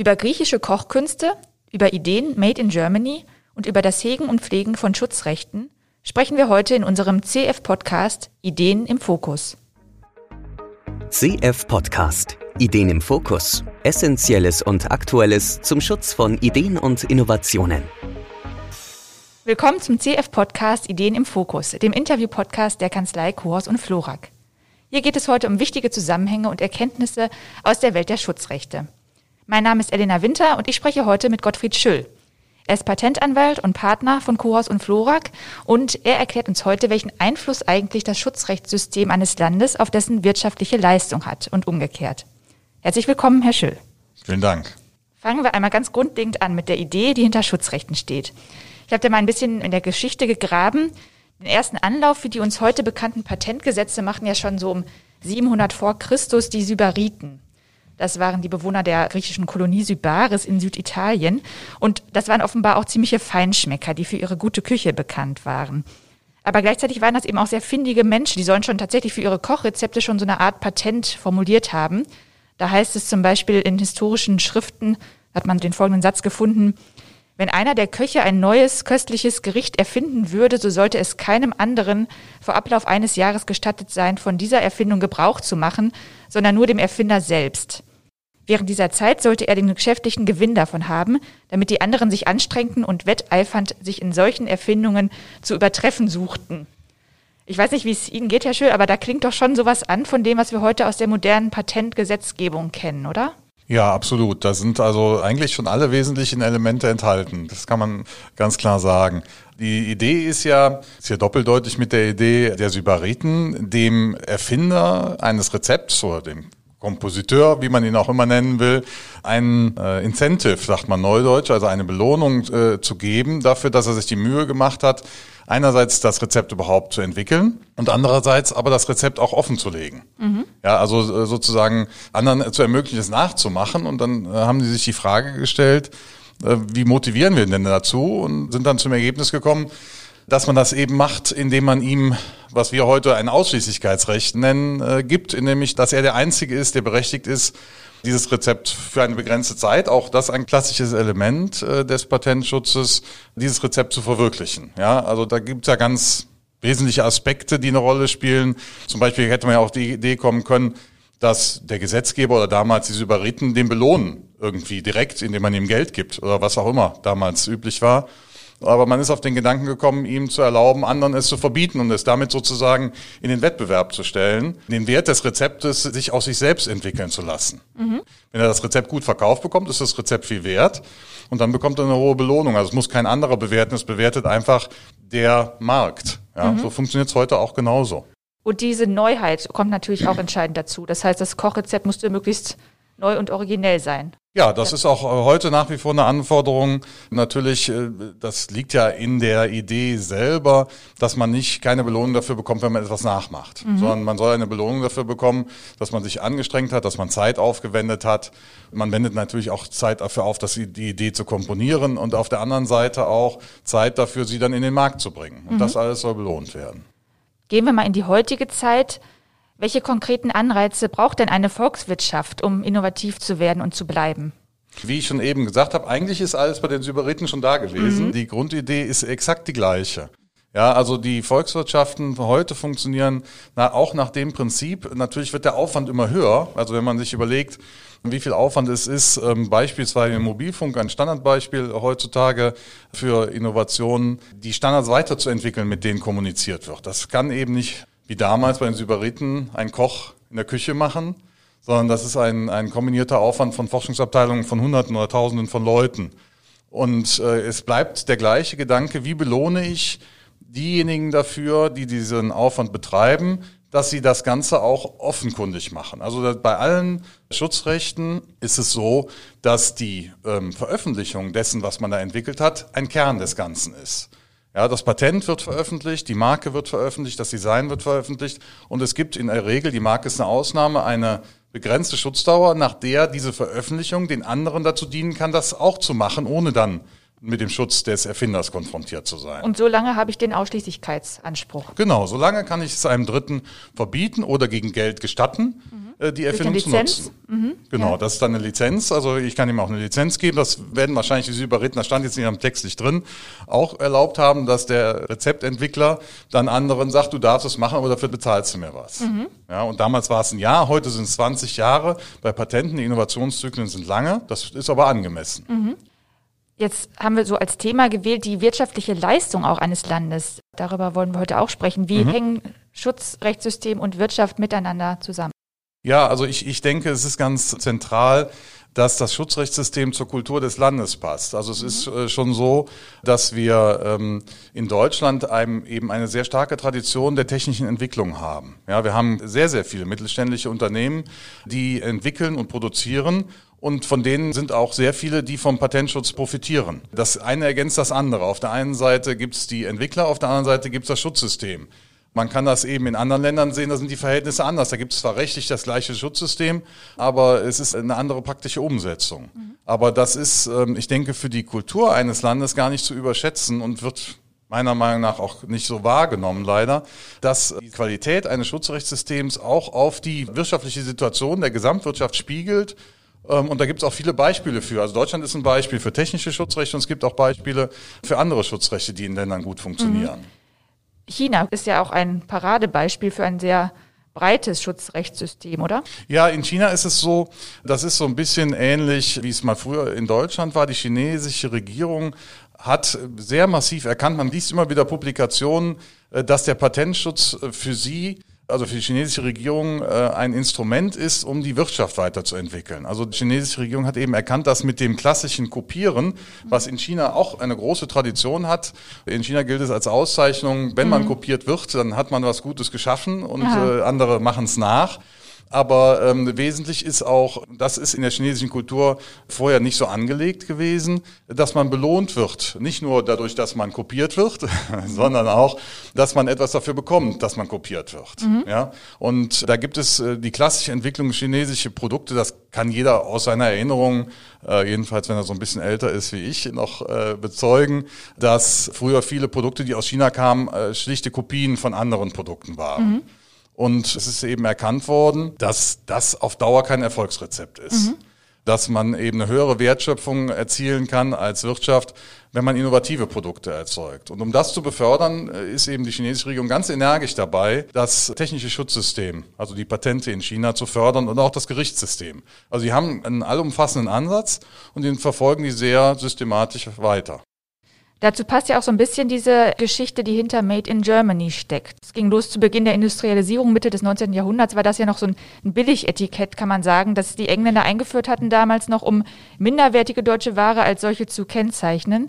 Über griechische Kochkünste, über Ideen Made in Germany und über das Hegen und Pflegen von Schutzrechten sprechen wir heute in unserem CF-Podcast Ideen im Fokus. CF Podcast Ideen im Fokus. Essentielles und Aktuelles zum Schutz von Ideen und Innovationen. Willkommen zum CF-Podcast Ideen im Fokus, dem Interview-Podcast der Kanzlei Kohrs und Florak. Hier geht es heute um wichtige Zusammenhänge und Erkenntnisse aus der Welt der Schutzrechte. Mein Name ist Elena Winter und ich spreche heute mit Gottfried Schüll. Er ist Patentanwalt und Partner von Kohaus und Florak und er erklärt uns heute, welchen Einfluss eigentlich das Schutzrechtssystem eines Landes auf dessen wirtschaftliche Leistung hat und umgekehrt. Herzlich willkommen, Herr Schüll. Vielen Dank. Fangen wir einmal ganz grundlegend an mit der Idee, die hinter Schutzrechten steht. Ich habe da mal ein bisschen in der Geschichte gegraben. Den ersten Anlauf für die uns heute bekannten Patentgesetze machten ja schon so um 700 vor Christus die Sybariten. Das waren die Bewohner der griechischen Kolonie Sybaris in Süditalien. Und das waren offenbar auch ziemliche Feinschmecker, die für ihre gute Küche bekannt waren. Aber gleichzeitig waren das eben auch sehr findige Menschen. Die sollen schon tatsächlich für ihre Kochrezepte schon so eine Art Patent formuliert haben. Da heißt es zum Beispiel in historischen Schriften, hat man den folgenden Satz gefunden, wenn einer der Köche ein neues köstliches Gericht erfinden würde, so sollte es keinem anderen vor Ablauf eines Jahres gestattet sein, von dieser Erfindung Gebrauch zu machen, sondern nur dem Erfinder selbst. Während dieser Zeit sollte er den geschäftlichen Gewinn davon haben, damit die anderen sich anstrengten und wetteifernd sich in solchen Erfindungen zu übertreffen suchten. Ich weiß nicht, wie es Ihnen geht, Herr Schül, aber da klingt doch schon sowas an von dem, was wir heute aus der modernen Patentgesetzgebung kennen, oder? Ja, absolut. Da sind also eigentlich schon alle wesentlichen Elemente enthalten. Das kann man ganz klar sagen. Die Idee ist ja, ist ja doppeldeutig mit der Idee der Sybariten, dem Erfinder eines Rezepts oder dem Kompositeur, wie man ihn auch immer nennen will, ein äh, Incentive, sagt man neudeutsch, also eine Belohnung äh, zu geben dafür, dass er sich die Mühe gemacht hat, einerseits das Rezept überhaupt zu entwickeln und andererseits aber das Rezept auch offen zu legen. Mhm. Ja, also äh, sozusagen anderen zu ermöglichen, es nachzumachen. Und dann äh, haben sie sich die Frage gestellt, äh, wie motivieren wir ihn denn dazu? Und sind dann zum Ergebnis gekommen, dass man das eben macht, indem man ihm, was wir heute ein Ausschließlichkeitsrecht nennen, äh, gibt, nämlich, dass er der Einzige ist, der berechtigt ist, dieses Rezept für eine begrenzte Zeit, auch das ein klassisches Element äh, des Patentschutzes, dieses Rezept zu verwirklichen. Ja, also da gibt's ja ganz wesentliche Aspekte, die eine Rolle spielen. Zum Beispiel hätte man ja auf die Idee kommen können, dass der Gesetzgeber oder damals diese Überriten den belohnen, irgendwie direkt, indem man ihm Geld gibt oder was auch immer damals üblich war. Aber man ist auf den Gedanken gekommen, ihm zu erlauben, anderen es zu verbieten und es damit sozusagen in den Wettbewerb zu stellen, den Wert des Rezeptes sich aus sich selbst entwickeln zu lassen. Mhm. Wenn er das Rezept gut verkauft bekommt, ist das Rezept viel wert und dann bekommt er eine hohe Belohnung. Also es muss kein anderer bewerten, es bewertet einfach der Markt. Ja, mhm. So funktioniert es heute auch genauso. Und diese Neuheit kommt natürlich auch entscheidend dazu. Das heißt, das Kochrezept musste möglichst neu und originell sein. Ja, das ist auch äh, heute nach wie vor eine Anforderung. Natürlich, äh, das liegt ja in der Idee selber, dass man nicht keine Belohnung dafür bekommt, wenn man etwas nachmacht, mhm. sondern man soll eine Belohnung dafür bekommen, dass man sich angestrengt hat, dass man Zeit aufgewendet hat. Man wendet natürlich auch Zeit dafür auf, dass die Idee zu komponieren und auf der anderen Seite auch Zeit dafür, sie dann in den Markt zu bringen. Und mhm. das alles soll belohnt werden. Gehen wir mal in die heutige Zeit. Welche konkreten Anreize braucht denn eine Volkswirtschaft, um innovativ zu werden und zu bleiben? Wie ich schon eben gesagt habe, eigentlich ist alles bei den Sybariten schon da gewesen. Mhm. Die Grundidee ist exakt die gleiche. Ja, also die Volkswirtschaften heute funktionieren na, auch nach dem Prinzip. Natürlich wird der Aufwand immer höher. Also wenn man sich überlegt, wie viel Aufwand es ist, ähm, beispielsweise im Mobilfunk, ein Standardbeispiel heutzutage für Innovationen, die Standards weiterzuentwickeln, mit denen kommuniziert wird. Das kann eben nicht wie damals bei den Sybariten ein Koch in der Küche machen, sondern das ist ein, ein kombinierter Aufwand von Forschungsabteilungen von Hunderten oder Tausenden von Leuten. Und äh, es bleibt der gleiche Gedanke, wie belohne ich diejenigen dafür, die diesen Aufwand betreiben, dass sie das Ganze auch offenkundig machen. Also bei allen Schutzrechten ist es so, dass die ähm, Veröffentlichung dessen, was man da entwickelt hat, ein Kern des Ganzen ist. Ja, das Patent wird veröffentlicht, die Marke wird veröffentlicht, das Design wird veröffentlicht und es gibt in der Regel, die Marke ist eine Ausnahme, eine begrenzte Schutzdauer, nach der diese Veröffentlichung den anderen dazu dienen kann, das auch zu machen, ohne dann mit dem Schutz des Erfinders konfrontiert zu sein. Und solange habe ich den Ausschließlichkeitsanspruch. Genau, solange kann ich es einem Dritten verbieten oder gegen Geld gestatten. Mhm. Äh, die Erfindung zu nutzen. Mhm, genau, ja. das ist dann eine Lizenz. Also ich kann ihm auch eine Lizenz geben. Das werden wahrscheinlich die Überreden, da stand jetzt in ihrem Text nicht drin, auch erlaubt haben, dass der Rezeptentwickler dann anderen sagt, du darfst es machen, aber dafür bezahlst du mir was. Mhm. Ja, und damals war es ein Jahr, heute sind es 20 Jahre. Bei Patenten, die Innovationszyklen sind lange. Das ist aber angemessen. Mhm. Jetzt haben wir so als Thema gewählt die wirtschaftliche Leistung auch eines Landes. Darüber wollen wir heute auch sprechen. Wie mhm. hängen Schutzrechtssystem und Wirtschaft miteinander zusammen? Ja, also ich, ich denke, es ist ganz zentral, dass das Schutzrechtssystem zur Kultur des Landes passt. Also es mhm. ist äh, schon so, dass wir ähm, in Deutschland einem, eben eine sehr starke Tradition der technischen Entwicklung haben. Ja, wir haben sehr, sehr viele mittelständische Unternehmen, die entwickeln und produzieren und von denen sind auch sehr viele, die vom Patentschutz profitieren. Das eine ergänzt das andere. Auf der einen Seite gibt es die Entwickler, auf der anderen Seite gibt es das Schutzsystem. Man kann das eben in anderen Ländern sehen, da sind die Verhältnisse anders. Da gibt es zwar rechtlich das gleiche Schutzsystem, aber es ist eine andere praktische Umsetzung. Mhm. Aber das ist, ähm, ich denke, für die Kultur eines Landes gar nicht zu überschätzen und wird meiner Meinung nach auch nicht so wahrgenommen leider, dass die Qualität eines Schutzrechtssystems auch auf die wirtschaftliche Situation der Gesamtwirtschaft spiegelt ähm, und da gibt es auch viele Beispiele für. Also Deutschland ist ein Beispiel für technische Schutzrechte und es gibt auch Beispiele für andere Schutzrechte, die in Ländern gut funktionieren. Mhm. China ist ja auch ein Paradebeispiel für ein sehr breites Schutzrechtssystem, oder? Ja, in China ist es so, das ist so ein bisschen ähnlich, wie es mal früher in Deutschland war. Die chinesische Regierung hat sehr massiv erkannt, man liest immer wieder Publikationen, äh, dass der Patentschutz äh, für sie also für die chinesische Regierung äh, ein Instrument ist, um die Wirtschaft weiterzuentwickeln. Also die chinesische Regierung hat eben erkannt, dass mit dem klassischen Kopieren, was in China auch eine große Tradition hat, in China gilt es als Auszeichnung, wenn man mhm. kopiert wird, dann hat man was Gutes geschaffen und äh, andere machen es nach. Aber ähm, wesentlich ist auch, das ist in der chinesischen Kultur vorher nicht so angelegt gewesen, dass man belohnt wird. Nicht nur dadurch, dass man kopiert wird, sondern auch, dass man etwas dafür bekommt, dass man kopiert wird. Mhm. Ja? Und da gibt es äh, die klassische Entwicklung chinesische Produkte, das kann jeder aus seiner Erinnerung, äh, jedenfalls wenn er so ein bisschen älter ist wie ich, noch äh, bezeugen, dass früher viele Produkte, die aus China kamen, äh, schlichte Kopien von anderen Produkten waren. Mhm. Und es ist eben erkannt worden, dass das auf Dauer kein Erfolgsrezept ist. Mhm. Dass man eben eine höhere Wertschöpfung erzielen kann als Wirtschaft, wenn man innovative Produkte erzeugt. Und um das zu befördern, äh, ist eben die chinesische Regierung ganz energisch dabei, das technische Schutzsystem, also die Patente in China zu fördern und auch das Gerichtssystem. Also sie haben einen allumfassenden Ansatz und den verfolgen die sehr systematisch weiter. Dazu passt ja auch so ein bisschen diese Geschichte, die hinter Made in Germany steckt. Es ging los zu Beginn der Industrialisierung, Mitte des 19. Jahrhunderts war das ja noch so ein, Billigetikett, kann man sagen, das die Engländer eingeführt hatten damals noch, um minderwertige deutsche Ware als solche zu kennzeichnen.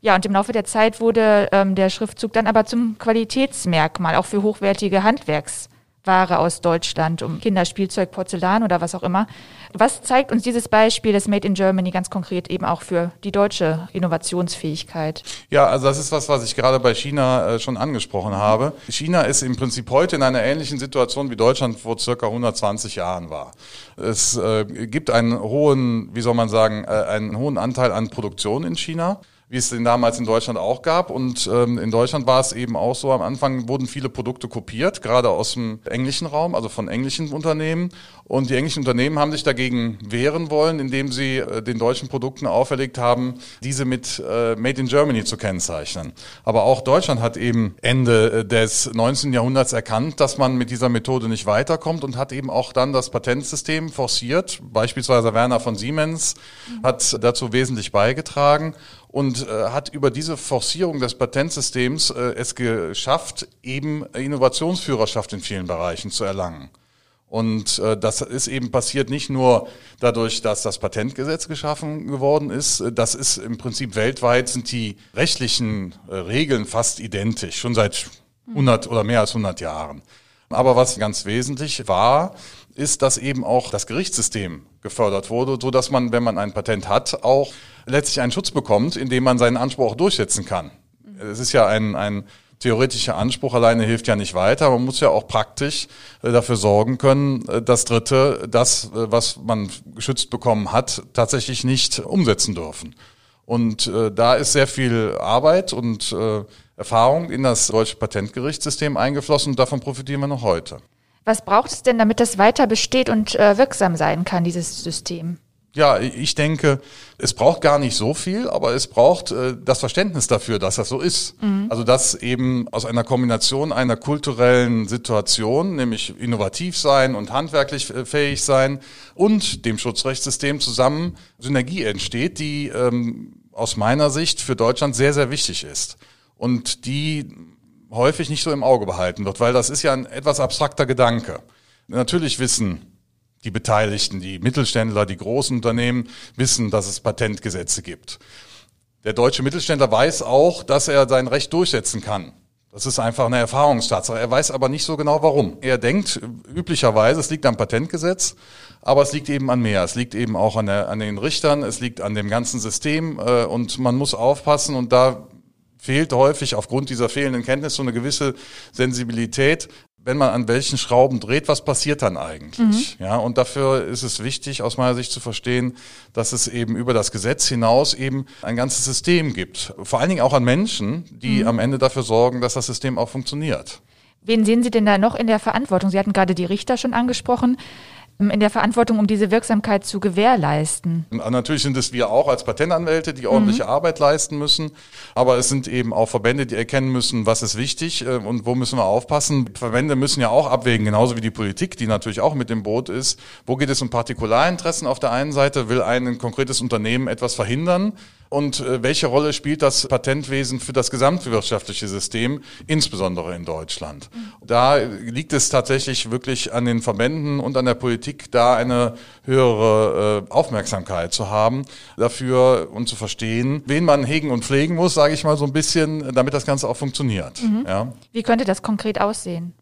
Ja, und im Laufe der Zeit wurde ähm, der Schriftzug dann aber zum Qualitätsmerkmal, auch für hochwertige Handwerks. Ware aus Deutschland, um Kinderspielzeug, Porzellan oder was auch immer. Was zeigt uns dieses Beispiel des Made in Germany ganz konkret eben auch für die deutsche Innovationsfähigkeit? Ja, also das ist was, was ich gerade bei China äh, schon angesprochen habe. China ist im Prinzip heute in einer ähnlichen Situation wie Deutschland vor circa 120 Jahren war. Es äh, gibt einen hohen, wie soll man sagen, äh, einen hohen Anteil an Produktion in China wie es den damals in Deutschland auch gab. Und ähm, in Deutschland war es eben auch so, am Anfang wurden viele Produkte kopiert, gerade aus dem englischen Raum, also von englischen Unternehmen. Und die englischen Unternehmen haben sich dagegen wehren wollen, indem sie äh, den deutschen Produkten auferlegt haben, diese mit äh, Made in Germany zu kennzeichnen. Aber auch Deutschland hat eben Ende äh, des 19. Jahrhunderts erkannt, dass man mit dieser Methode nicht weiterkommt und hat eben auch dann das Patentsystem forciert. Beispielsweise Werner von Siemens hat dazu wesentlich beigetragen und äh, hat über diese Forcierung des Patentsystems äh, es geschafft, eben Innovationsführerschaft in vielen Bereichen zu erlangen. Und äh, das ist eben passiert nicht nur dadurch, dass das Patentgesetz geschaffen geworden ist. Das ist im Prinzip weltweit sind die rechtlichen äh, Regeln fast identisch, schon seit 100 oder mehr als 100 Jahren. Aber was ganz wesentlich war, ist, dass eben auch das Gerichtssystem gefördert wurde, so dass man, wenn man ein Patent hat, auch letztlich einen Schutz bekommt, indem man seinen Anspruch auch durchsetzen kann. Es ist ja ein, ein theoretischer Anspruch alleine hilft ja nicht weiter. Man muss ja auch praktisch äh, dafür sorgen können, äh, dass Dritte das, äh, was man geschützt bekommen hat, tatsächlich nicht umsetzen dürfen. Und äh, da ist sehr viel Arbeit und äh, Erfahrung in das deutsche Patentgerichtssystem eingeflossen und davon profitieren wir noch heute. Was braucht es denn, damit das weiter besteht und äh, wirksam sein kann, dieses System? Ja, ich denke, es braucht gar nicht so viel, aber es braucht äh, das Verständnis dafür, dass das so ist. Mhm. Also dass eben aus einer Kombination einer kulturellen Situation, nämlich innovativ sein und handwerklich äh, fähig sein und dem Schutzrechtssystem zusammen Synergie entsteht, die ähm, aus meiner Sicht für Deutschland sehr, sehr wichtig ist. Und die häufig nicht so im Auge behalten wird, weil das ist ja ein etwas abstrakter Gedanke. Natürlich wissen die Beteiligten, die Mittelständler, die großen Unternehmen wissen, dass es Patentgesetze gibt. Der deutsche Mittelständler weiß auch, dass er sein Recht durchsetzen kann. Das ist einfach eine Erfahrungstatsache. Er weiß aber nicht so genau warum. Er denkt üblicherweise, es liegt am Patentgesetz, aber es liegt eben an mehr. Es liegt eben auch an, der, an den Richtern, es liegt an dem ganzen System äh, und man muss aufpassen und da fehlt häufig aufgrund dieser fehlenden Kenntnis so eine gewisse Sensibilität, wenn man an welchen Schrauben dreht, was passiert dann eigentlich? Mhm. Ja, und dafür ist es wichtig, aus meiner Sicht zu verstehen, dass es eben über das Gesetz hinaus eben ein ganzes System gibt. Vor allen Dingen auch an Menschen, die mhm. am Ende dafür sorgen, dass das System auch funktioniert. Wen sehen Sie denn da noch in der Verantwortung? Sie hatten gerade die Richter schon angesprochen in der Verantwortung, um diese Wirksamkeit zu gewährleisten. Natürlich sind es wir auch als Patentanwälte, die ordentliche mhm. Arbeit leisten müssen. Aber es sind eben auch Verbände, die erkennen müssen, was ist wichtig äh, und wo müssen wir aufpassen. Verbände müssen ja auch abwägen, genauso wie die Politik, die natürlich auch mit dem Boot ist. Wo geht es um Partikularinteressen auf der einen Seite? Will ein konkretes Unternehmen etwas verhindern? Und äh, welche Rolle spielt das Patentwesen für das gesamtwirtschaftliche System, insbesondere in Deutschland? Da liegt es tatsächlich wirklich an den Verbänden und an der Politik, da eine höhere äh, Aufmerksamkeit zu haben dafür und zu verstehen, wen man hegen und pflegen muss, sage ich mal so ein bisschen, damit das Ganze auch funktioniert. Mhm. Ja. Wie könnte das konkret aussehen?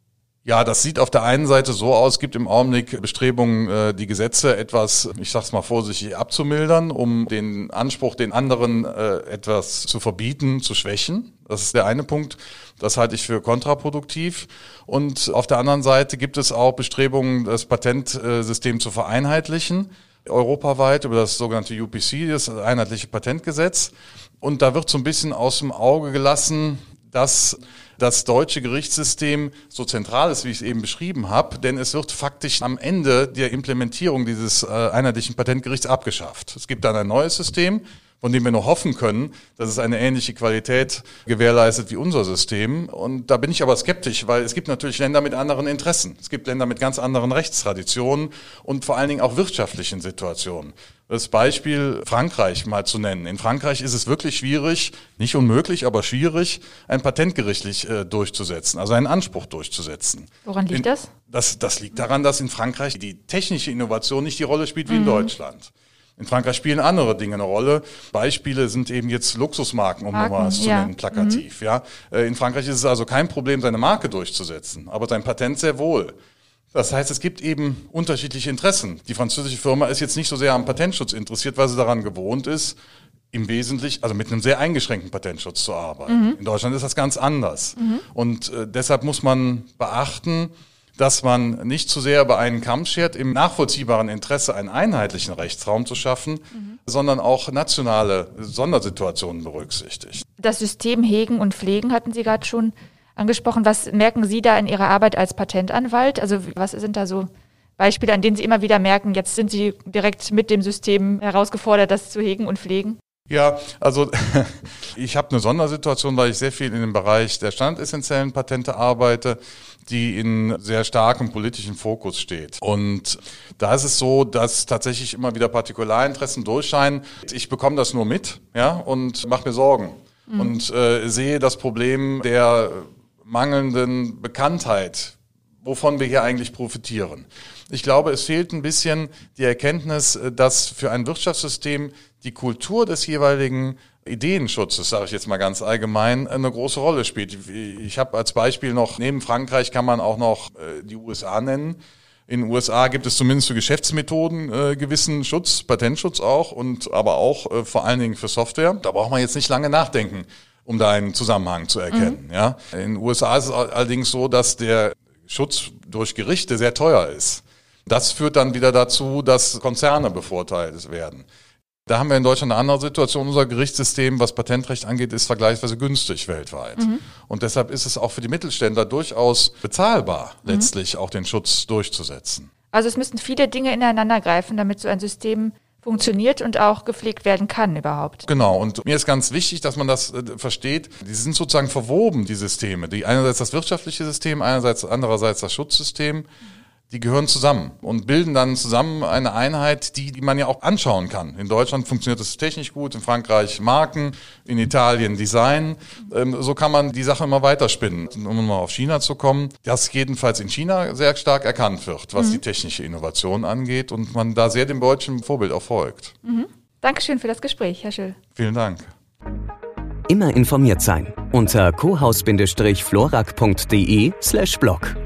Ja, das sieht auf der einen Seite so aus, gibt im Augenblick Bestrebungen, äh, die Gesetze etwas, ich sag's mal vorsichtig, abzumildern, um den Anspruch, den anderen äh, etwas zu verbieten, zu schwächen. Das ist der eine Punkt. Das halte ich für kontraproduktiv. Und auf der anderen Seite gibt es auch Bestrebungen, das Patentsystem zu vereinheitlichen europaweit über das sogenannte UPC, das einheitliche Patentgesetz. Und da wird so ein bisschen aus dem Auge gelassen, dass das deutsche Gerichtssystem so zentral ist, wie ich es eben beschrieben habe, denn es wird faktisch am Ende der Implementierung dieses äh, einheitlichen Patentgerichts abgeschafft. Es gibt dann ein neues System, von dem wir nur hoffen können, dass es eine ähnliche Qualität gewährleistet wie unser System. Und da bin ich aber skeptisch, weil es gibt natürlich Länder mit anderen Interessen. Es gibt Länder mit ganz anderen Rechtstraditionen und vor allen Dingen auch wirtschaftlichen Situationen. Das Beispiel Frankreich mal zu nennen. In Frankreich ist es wirklich schwierig, nicht unmöglich, aber schwierig, ein Patent gerichtlich äh, durchzusetzen, also einen Anspruch durchzusetzen. Woran liegt in, das? das? Das liegt daran, dass in Frankreich die technische Innovation nicht die Rolle spielt wie in mhm. Deutschland. In Frankreich spielen andere Dinge eine Rolle. Beispiele sind eben jetzt Luxusmarken, um Marken, mal was zu ja. nennen, plakativ. Mhm. Ja, äh, in Frankreich ist es also kein Problem, seine Marke durchzusetzen, aber sein Patent sehr wohl. Das heißt, es gibt eben unterschiedliche Interessen. Die französische Firma ist jetzt nicht so sehr am Patentschutz interessiert, weil sie daran gewohnt ist, im Wesentlichen, also mit einem sehr eingeschränkten Patentschutz zu arbeiten. Mhm. In Deutschland ist das ganz anders. Mhm. Und äh, deshalb muss man beachten, dass man nicht zu sehr über einen Kamm schert, im nachvollziehbaren Interesse einen einheitlichen Rechtsraum zu schaffen, mhm. sondern auch nationale Sondersituationen berücksichtigt. Das System hegen und pflegen hatten Sie gerade schon angesprochen. Was merken Sie da in Ihrer Arbeit als Patentanwalt? Also was sind da so Beispiele, an denen Sie immer wieder merken, jetzt sind Sie direkt mit dem System herausgefordert, das zu hegen und pflegen? Ja, also ich habe eine Sondersituation, weil ich sehr viel in dem Bereich der standessentiellen Patente arbeite, die in sehr starkem politischen Fokus steht. Und da ist es so, dass tatsächlich immer wieder Partikularinteressen durchscheinen. Ich bekomme das nur mit, ja, und mache mir Sorgen mhm. und äh, sehe das Problem der mangelnden Bekanntheit, wovon wir hier eigentlich profitieren. Ich glaube, es fehlt ein bisschen die Erkenntnis, äh, dass für ein Wirtschaftssystem die Kultur des jeweiligen Ideenschutzes, sage ich jetzt mal ganz allgemein, eine große Rolle spielt. Ich habe als Beispiel noch, neben Frankreich kann man auch noch äh, die USA nennen. In den USA gibt es zumindest für Geschäftsmethoden äh, gewissen Schutz, Patentschutz auch und aber auch äh, vor allen Dingen für Software. Da braucht man jetzt nicht lange nachdenken, um da einen Zusammenhang zu erkennen. Mhm. Ja, in den USA ist es allerdings so, dass der Schutz durch Gerichte sehr teuer ist. Das führt dann wieder dazu, dass Konzerne bevorteilt werden. Da haben wir in Deutschland eine andere Situation. Unser Gerichtssystem, was Patentrecht angeht, ist vergleichsweise günstig weltweit. Mhm. Und deshalb ist es auch für die Mittelständler durchaus bezahlbar, mhm. letztlich auch den Schutz durchzusetzen. Also es müssen viele Dinge ineinander greifen, damit so ein System funktioniert und auch gepflegt werden kann überhaupt. Genau, und mir ist ganz wichtig, dass man das äh, versteht. Die sind sozusagen verwoben, die Systeme. Die einerseits das wirtschaftliche System, einerseits andererseits das Schutzsystem die gehören zusammen und bilden dann zusammen eine Einheit, die, die man ja auch anschauen kann. In Deutschland funktioniert das technisch gut, in Frankreich Marken, in Italien Design. Ähm, so kann man die Sache immer weiterspinnen. Um mal auf China zu kommen, das jedenfalls in China sehr stark erkannt wird, was mhm. die technische Innovation angeht und man da sehr dem deutschen Vorbild auch folgt. Mhm. Dankeschön für das Gespräch, Herr Schill. Vielen Dank. Immer informiert sein unter cohaus-florak.de slash blog.